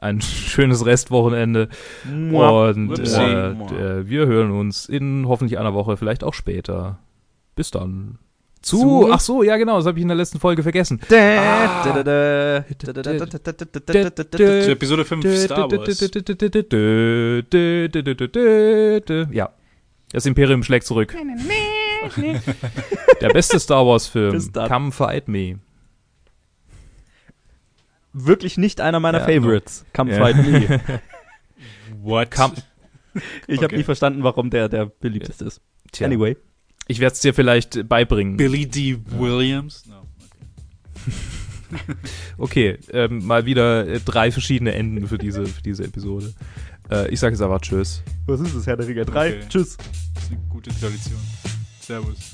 Speaker 1: Ein schönes Restwochenende und
Speaker 3: Upsi.
Speaker 1: äh, äh, wir hören uns in hoffentlich einer Woche, vielleicht auch später. Bis dann. Zu,
Speaker 2: Zu?
Speaker 1: ach so, ja genau, das habe ich in der letzten Folge vergessen.
Speaker 3: Zur
Speaker 2: Äh,
Speaker 3: Episode 5 Star Wars.
Speaker 1: Ja. Das Imperium schlägt zurück. Der beste Star Wars Film. Come Fight Me.
Speaker 2: Wirklich nicht einer meiner
Speaker 1: Ja,
Speaker 2: Favorites. Come
Speaker 1: Ja.
Speaker 2: Fight Me.
Speaker 3: What?
Speaker 1: Come,
Speaker 2: Ich habe
Speaker 3: Okay.
Speaker 2: nie verstanden, warum der der beliebteste ist.
Speaker 1: Tja,
Speaker 2: Anyway.
Speaker 1: Ich werde es dir vielleicht beibringen.
Speaker 3: Billy D. Williams? No.
Speaker 1: Okay, ähm, mal wieder äh, drei verschiedene Enden für diese, für diese Episode. Äh, ich sage jetzt aber Tschüss.
Speaker 2: Was ist das, Herr der Ringe 3?
Speaker 3: Okay.
Speaker 2: Tschüss.
Speaker 3: Das ist eine gute Tradition. Servus.